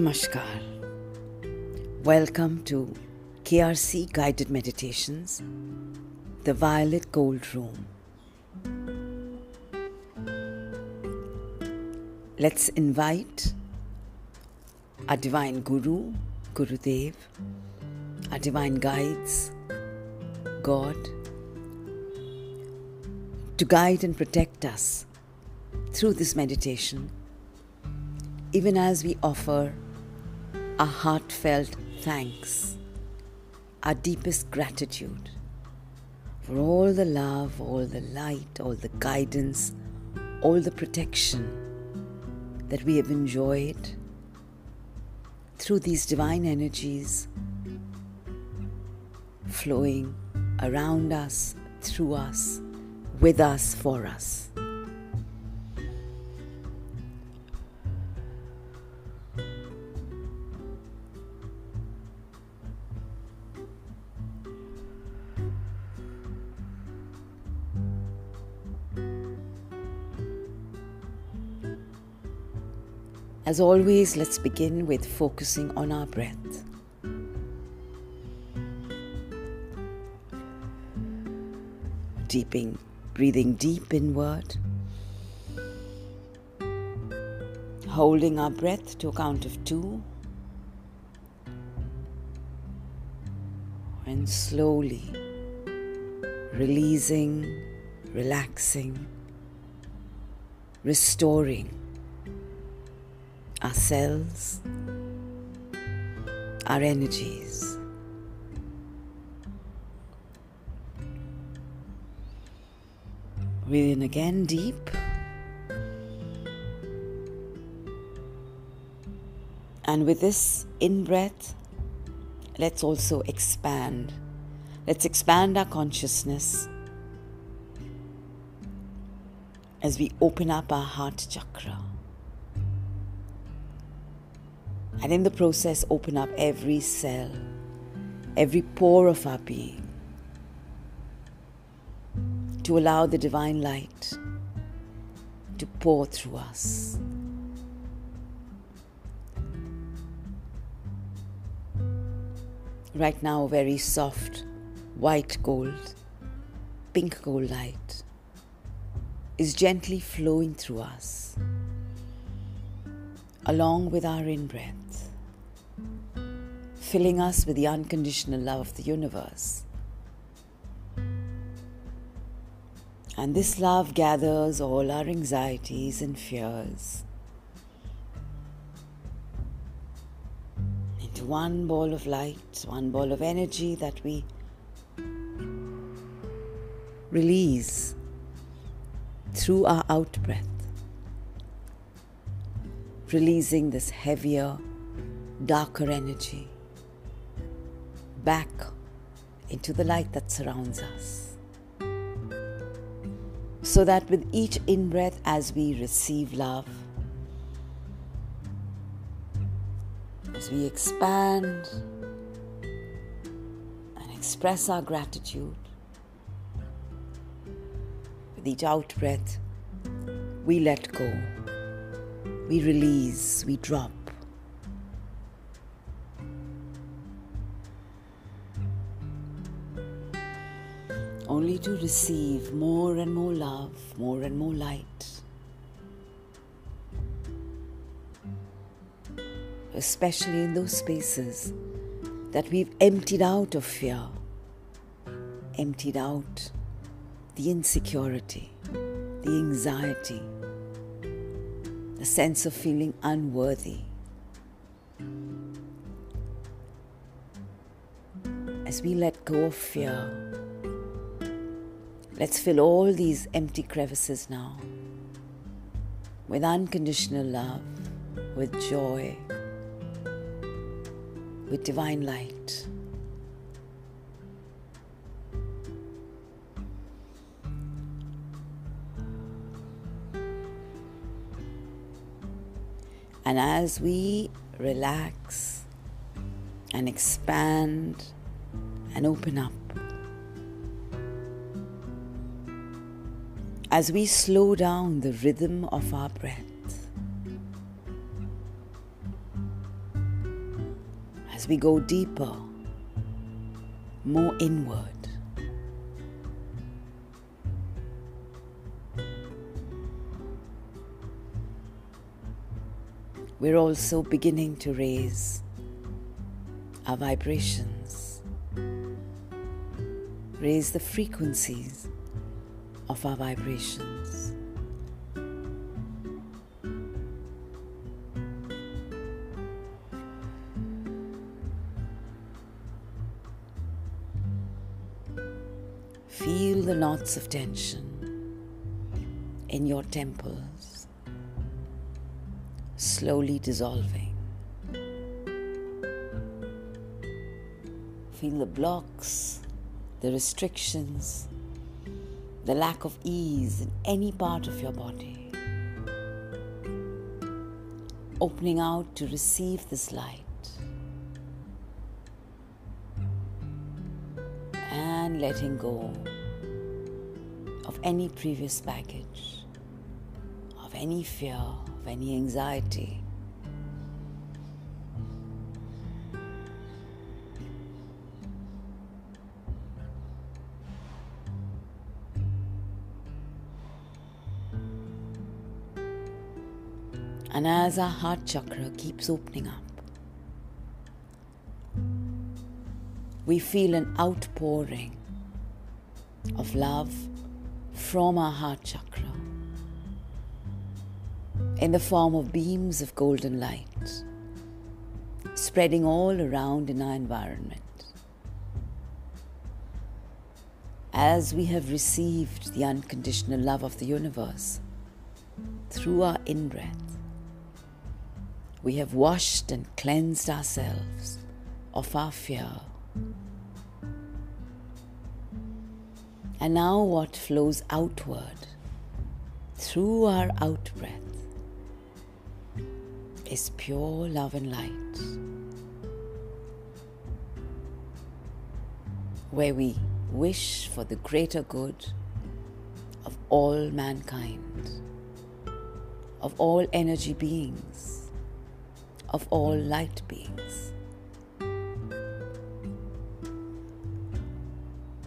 Namaskar. Welcome to KRC Guided Meditations, the Violet Gold Room. Let's invite our Divine Guru, Gurudev, our Divine Guides, God, to guide and protect us through this meditation even as we offer a heartfelt thanks, our deepest gratitude for all the love, all the light, all the guidance, all the protection that we have enjoyed through these divine energies flowing around us, through us, with us, for us. As always, let's begin with focusing on our breath. Deeping, breathing deep inward. Holding our breath to a count of two. And slowly releasing, relaxing, restoring ourselves, our energies. Breathe in again deep. And with this in breath, let's also expand. Let's expand our consciousness as we open up our heart chakra. And in the process open up every cell, every pore of our being to allow the divine light to pour through us. Right now, very soft white gold, pink gold light is gently flowing through us along with our in breath filling us with the unconditional love of the universe. And this love gathers all our anxieties and fears into one ball of light, one ball of energy that we release through our out breath, releasing this heavier, darker energy back into the light that surrounds us. So that with each in breath, as we receive love, as we expand and express our gratitude, with each out breath, we let go, we release, we drop. Only to receive more and more love, more and more light. Especially in those spaces that we've emptied out of fear, emptied out the insecurity, the anxiety, the sense of feeling unworthy. As we let go of fear, Let's fill all these empty crevices now with unconditional love, with joy, with divine light. And as we relax and expand and open up, as we slow down the rhythm of our breath. As we go deeper, more inward. We're also beginning to raise our vibrations, raise the frequencies of our vibrations. Feel the knots of tension in your temples slowly dissolving. Feel the blocks, the restrictions, the lack of ease in any part of your body. Opening out to receive this light. And letting go of any previous baggage, of any fear, of any anxiety. And as our heart chakra keeps opening up, we feel an outpouring of love from our heart chakra in the form of beams of golden light spreading all around in our environment. As we have received the unconditional love of the universe through our in breath, we have washed and cleansed ourselves of our fear. And now, what flows outward through our out breath is pure love and light, where we wish for the greater good of all mankind, of all energy beings of all light beings.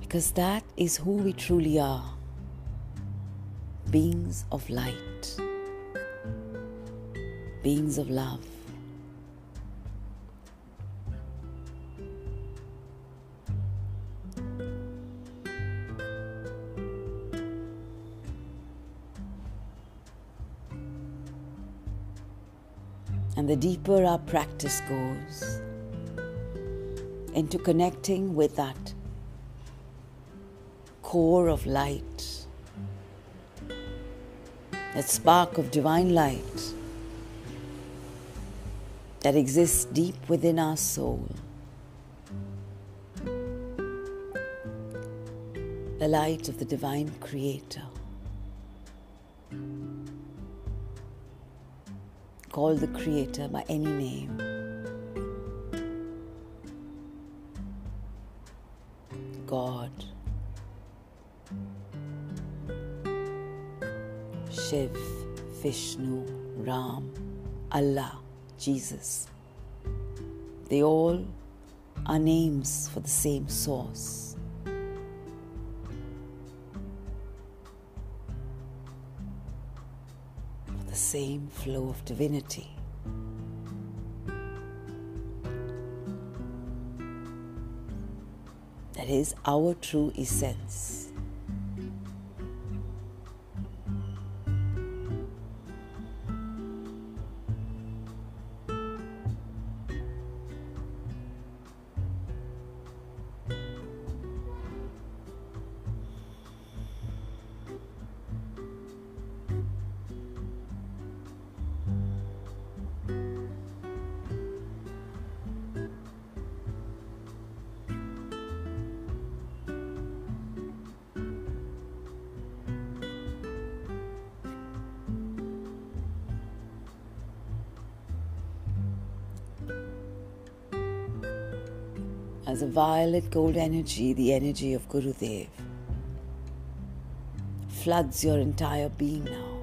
Because that is who we truly are beings of light, beings of love. And the deeper our practice goes into connecting with that core of light, that spark of divine light that exists deep within our soul. The light of the divine creator. Call the Creator by any name. God, Shiv, Vishnu, Ram, Allah, Jesus. They all are names for the same source. The same flow of divinity. That is our true essence. As a violet gold energy, the energy of Gurudev, floods your entire being now.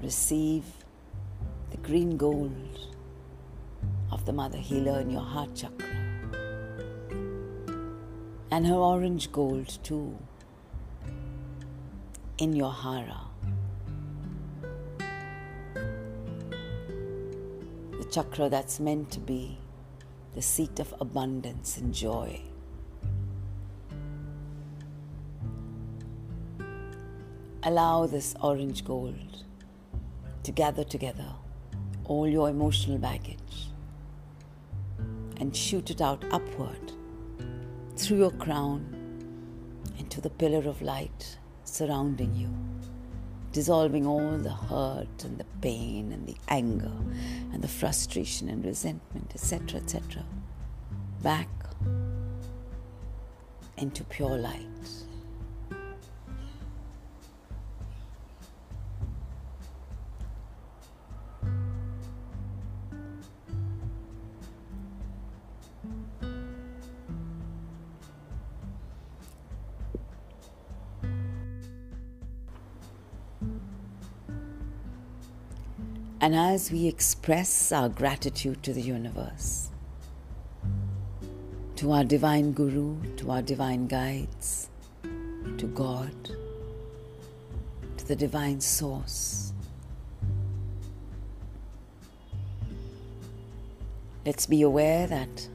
Receive the green gold of the Mother Healer in your heart chakra. And her orange gold too in your hara. Chakra that's meant to be the seat of abundance and joy. Allow this orange gold to gather together all your emotional baggage and shoot it out upward through your crown into the pillar of light surrounding you, dissolving all the hurt and the pain and the anger and the frustration and resentment, etc., etc., back into pure light. And as we express our gratitude to the universe, to our divine guru, to our divine guides, to God, to the divine source, let's be aware that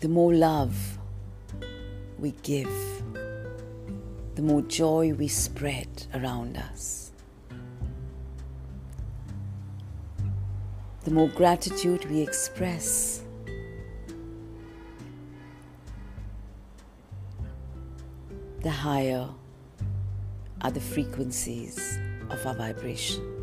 the more love we give, the more joy we spread around us. The more gratitude we express, the higher are the frequencies of our vibration.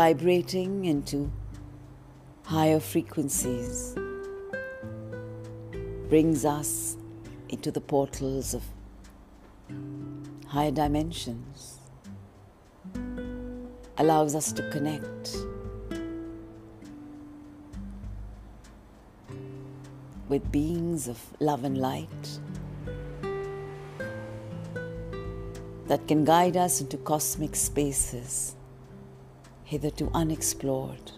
Vibrating into higher frequencies brings us into the portals of higher dimensions, allows us to connect. With beings of love and light that can guide us into cosmic spaces hitherto unexplored,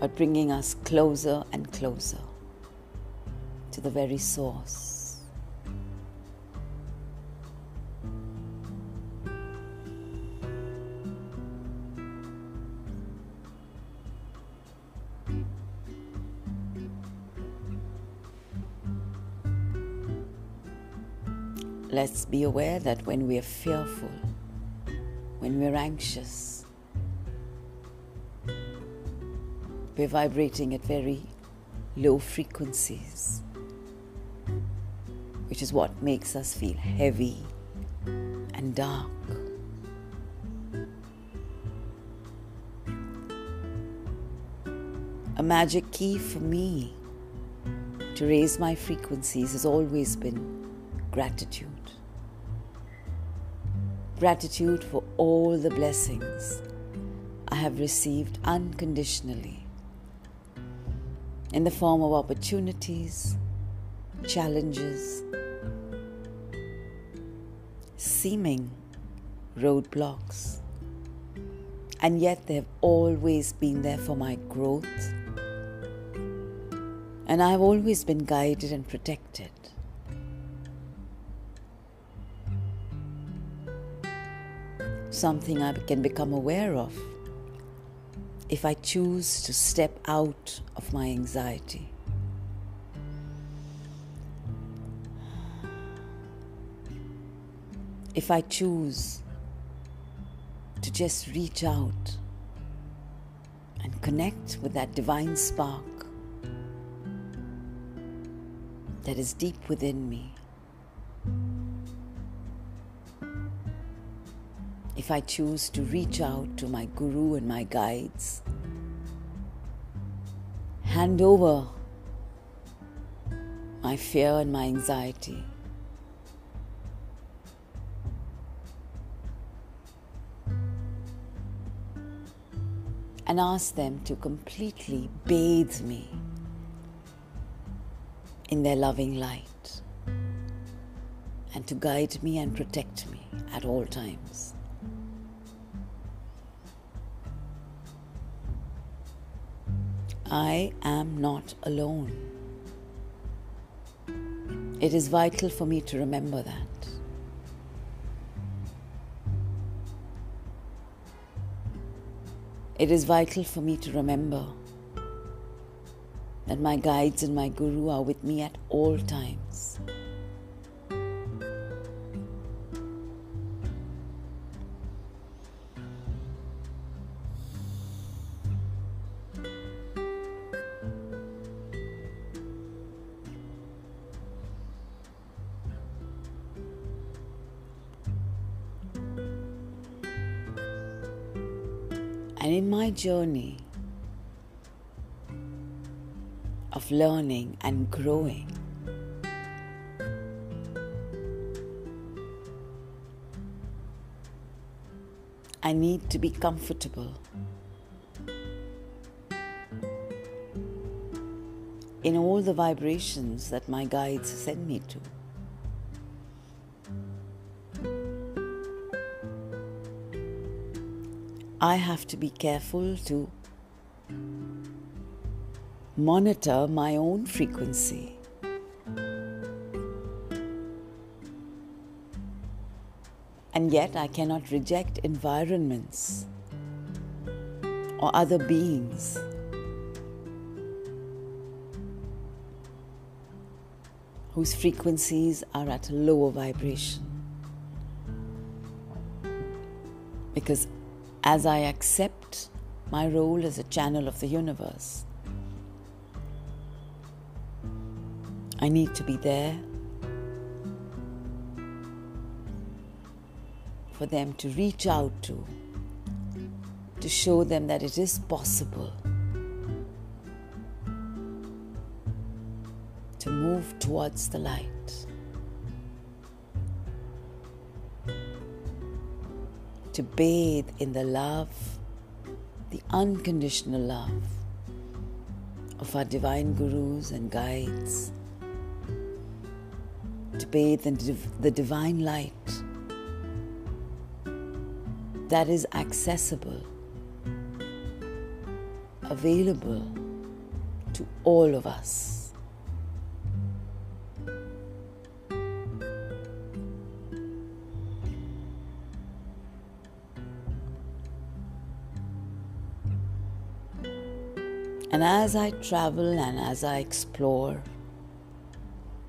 but bringing us closer and closer to the very source. Let's be aware that when we are fearful, when we're anxious. We're vibrating at very low frequencies, which is what makes us feel heavy and dark. A magic key for me to raise my frequencies has always been gratitude gratitude for all the blessings I have received unconditionally in the form of opportunities, challenges, seeming roadblocks, and yet they have always been there for my growth, and I have always been guided and protected. Something I can become aware of if I choose to step out of my anxiety. If I choose to just reach out and connect with that divine spark that is deep within me. I choose to reach out to my guru and my guides, hand over my fear and my anxiety. And ask them to completely bathe me in their loving light and to guide me and protect me at all times. I am not alone. It is vital for me to remember that. It is vital for me to remember that my guides and my guru are with me at all times. And in my journey of learning and growing, I need to be comfortable in all the vibrations that my guides send me to. I have to be careful to monitor my own frequency. And yet, I cannot reject environments or other beings. Whose frequencies are at a lower vibration. Because as I accept my role as a channel of the universe. I need to be there for them to reach out to, to show them that it is possible to move towards the light. To bathe in the love, the unconditional love of our divine gurus and guides, to bathe in the divine light that is accessible, available to all of us. And as I travel and as I explore,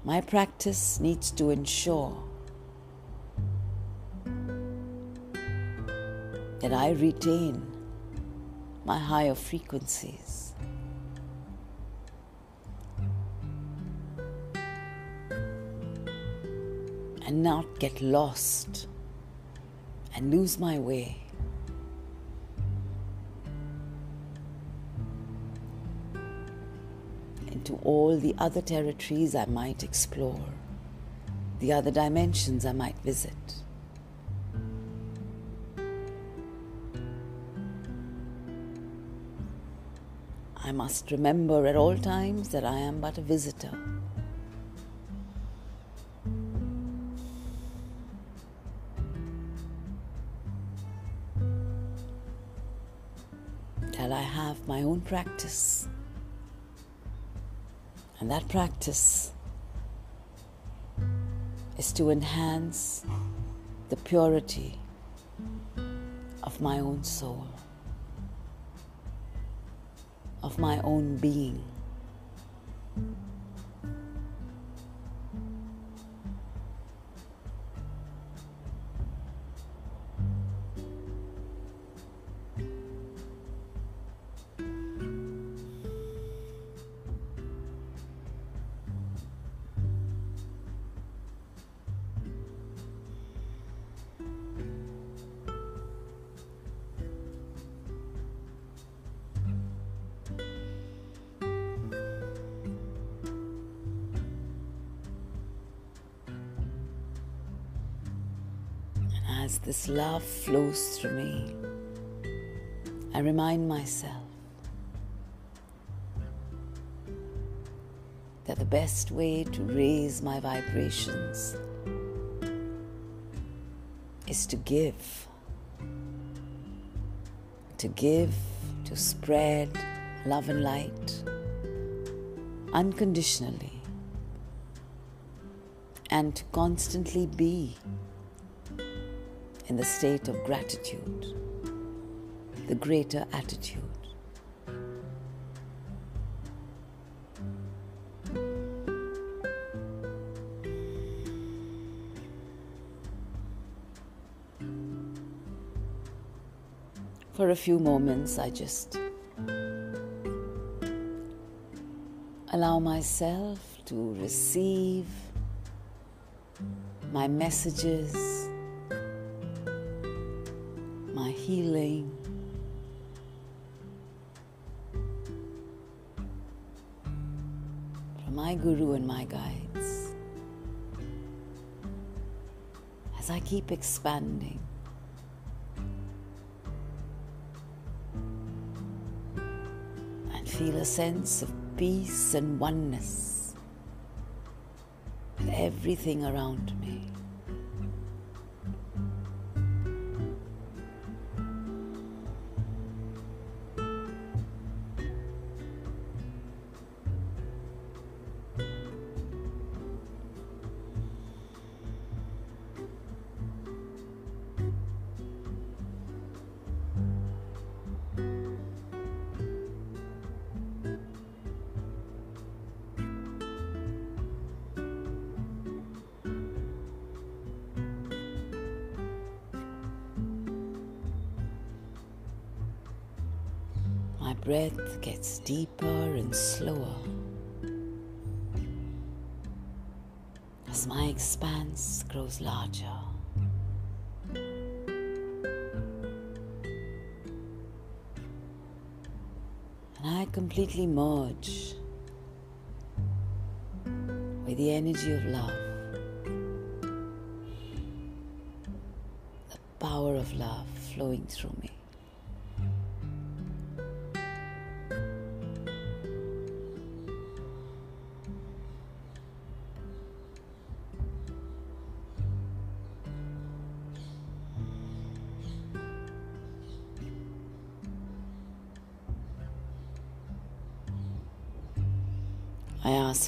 my practice needs to ensure that I retain my higher frequencies. And not get lost and lose my way. All the other territories I might explore, the other dimensions I might visit. I must remember at all times that I am but a visitor. That I have my own practice. And that practice is to enhance the purity of my own soul, of my own being. As this love flows through me, I remind myself that the best way to raise my vibrations is to give. To give, to spread love and light unconditionally, and to constantly be in the state of gratitude, the greater attitude. For a few moments, I just allow myself to receive my messages, healing. From my Guru and my guides. As I keep expanding and feel a sense of peace and oneness with everything around me. Deeper and slower as my expanse grows larger. And I completely merge with the energy of love, the power of love flowing through me.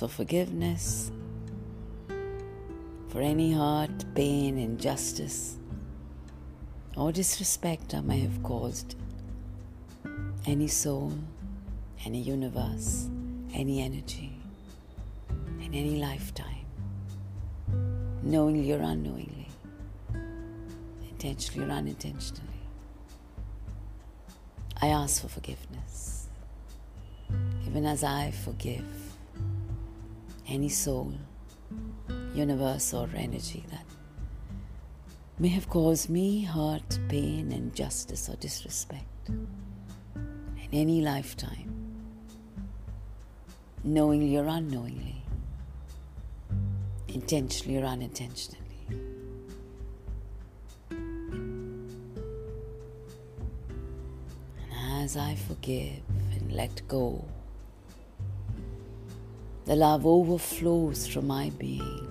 For forgiveness for any hurt, pain, injustice, or disrespect I may have caused any soul, any universe, any energy, in any lifetime, knowingly or unknowingly, intentionally or unintentionally. I ask for forgiveness, even as I forgive any soul, universe, or energy that may have caused me hurt, pain, injustice, or disrespect in any lifetime, knowingly or unknowingly, intentionally or unintentionally. And as I forgive and let go, the love overflows from my being.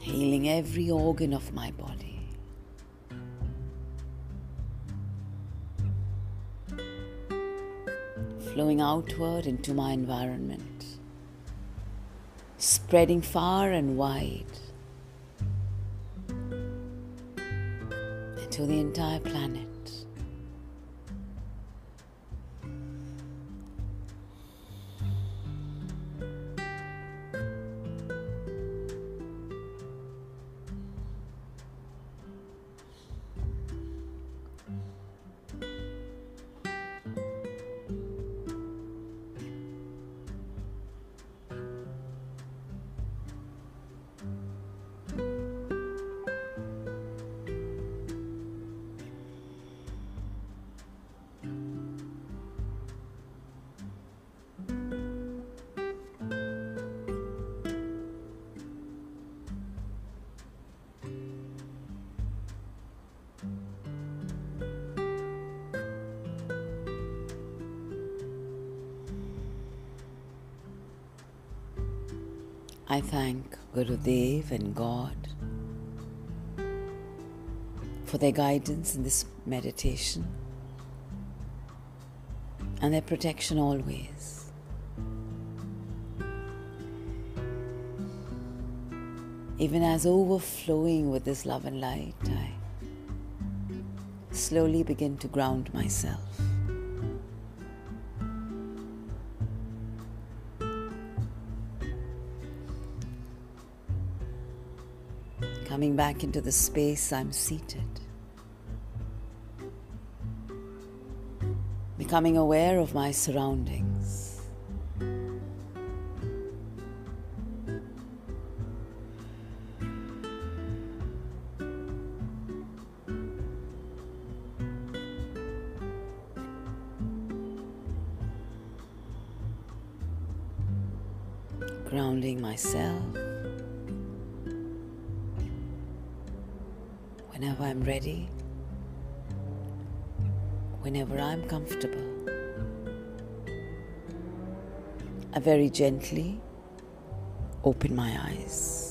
Healing every organ of my body. Flowing outward into my environment. Spreading far and wide into the entire planet. I thank Gurudev and God for their guidance in this meditation and their protection always. Even as overflowing with this love and light, I slowly begin to ground myself. Coming back into the space I'm seated. Becoming aware of my surroundings. Very gently open my eyes.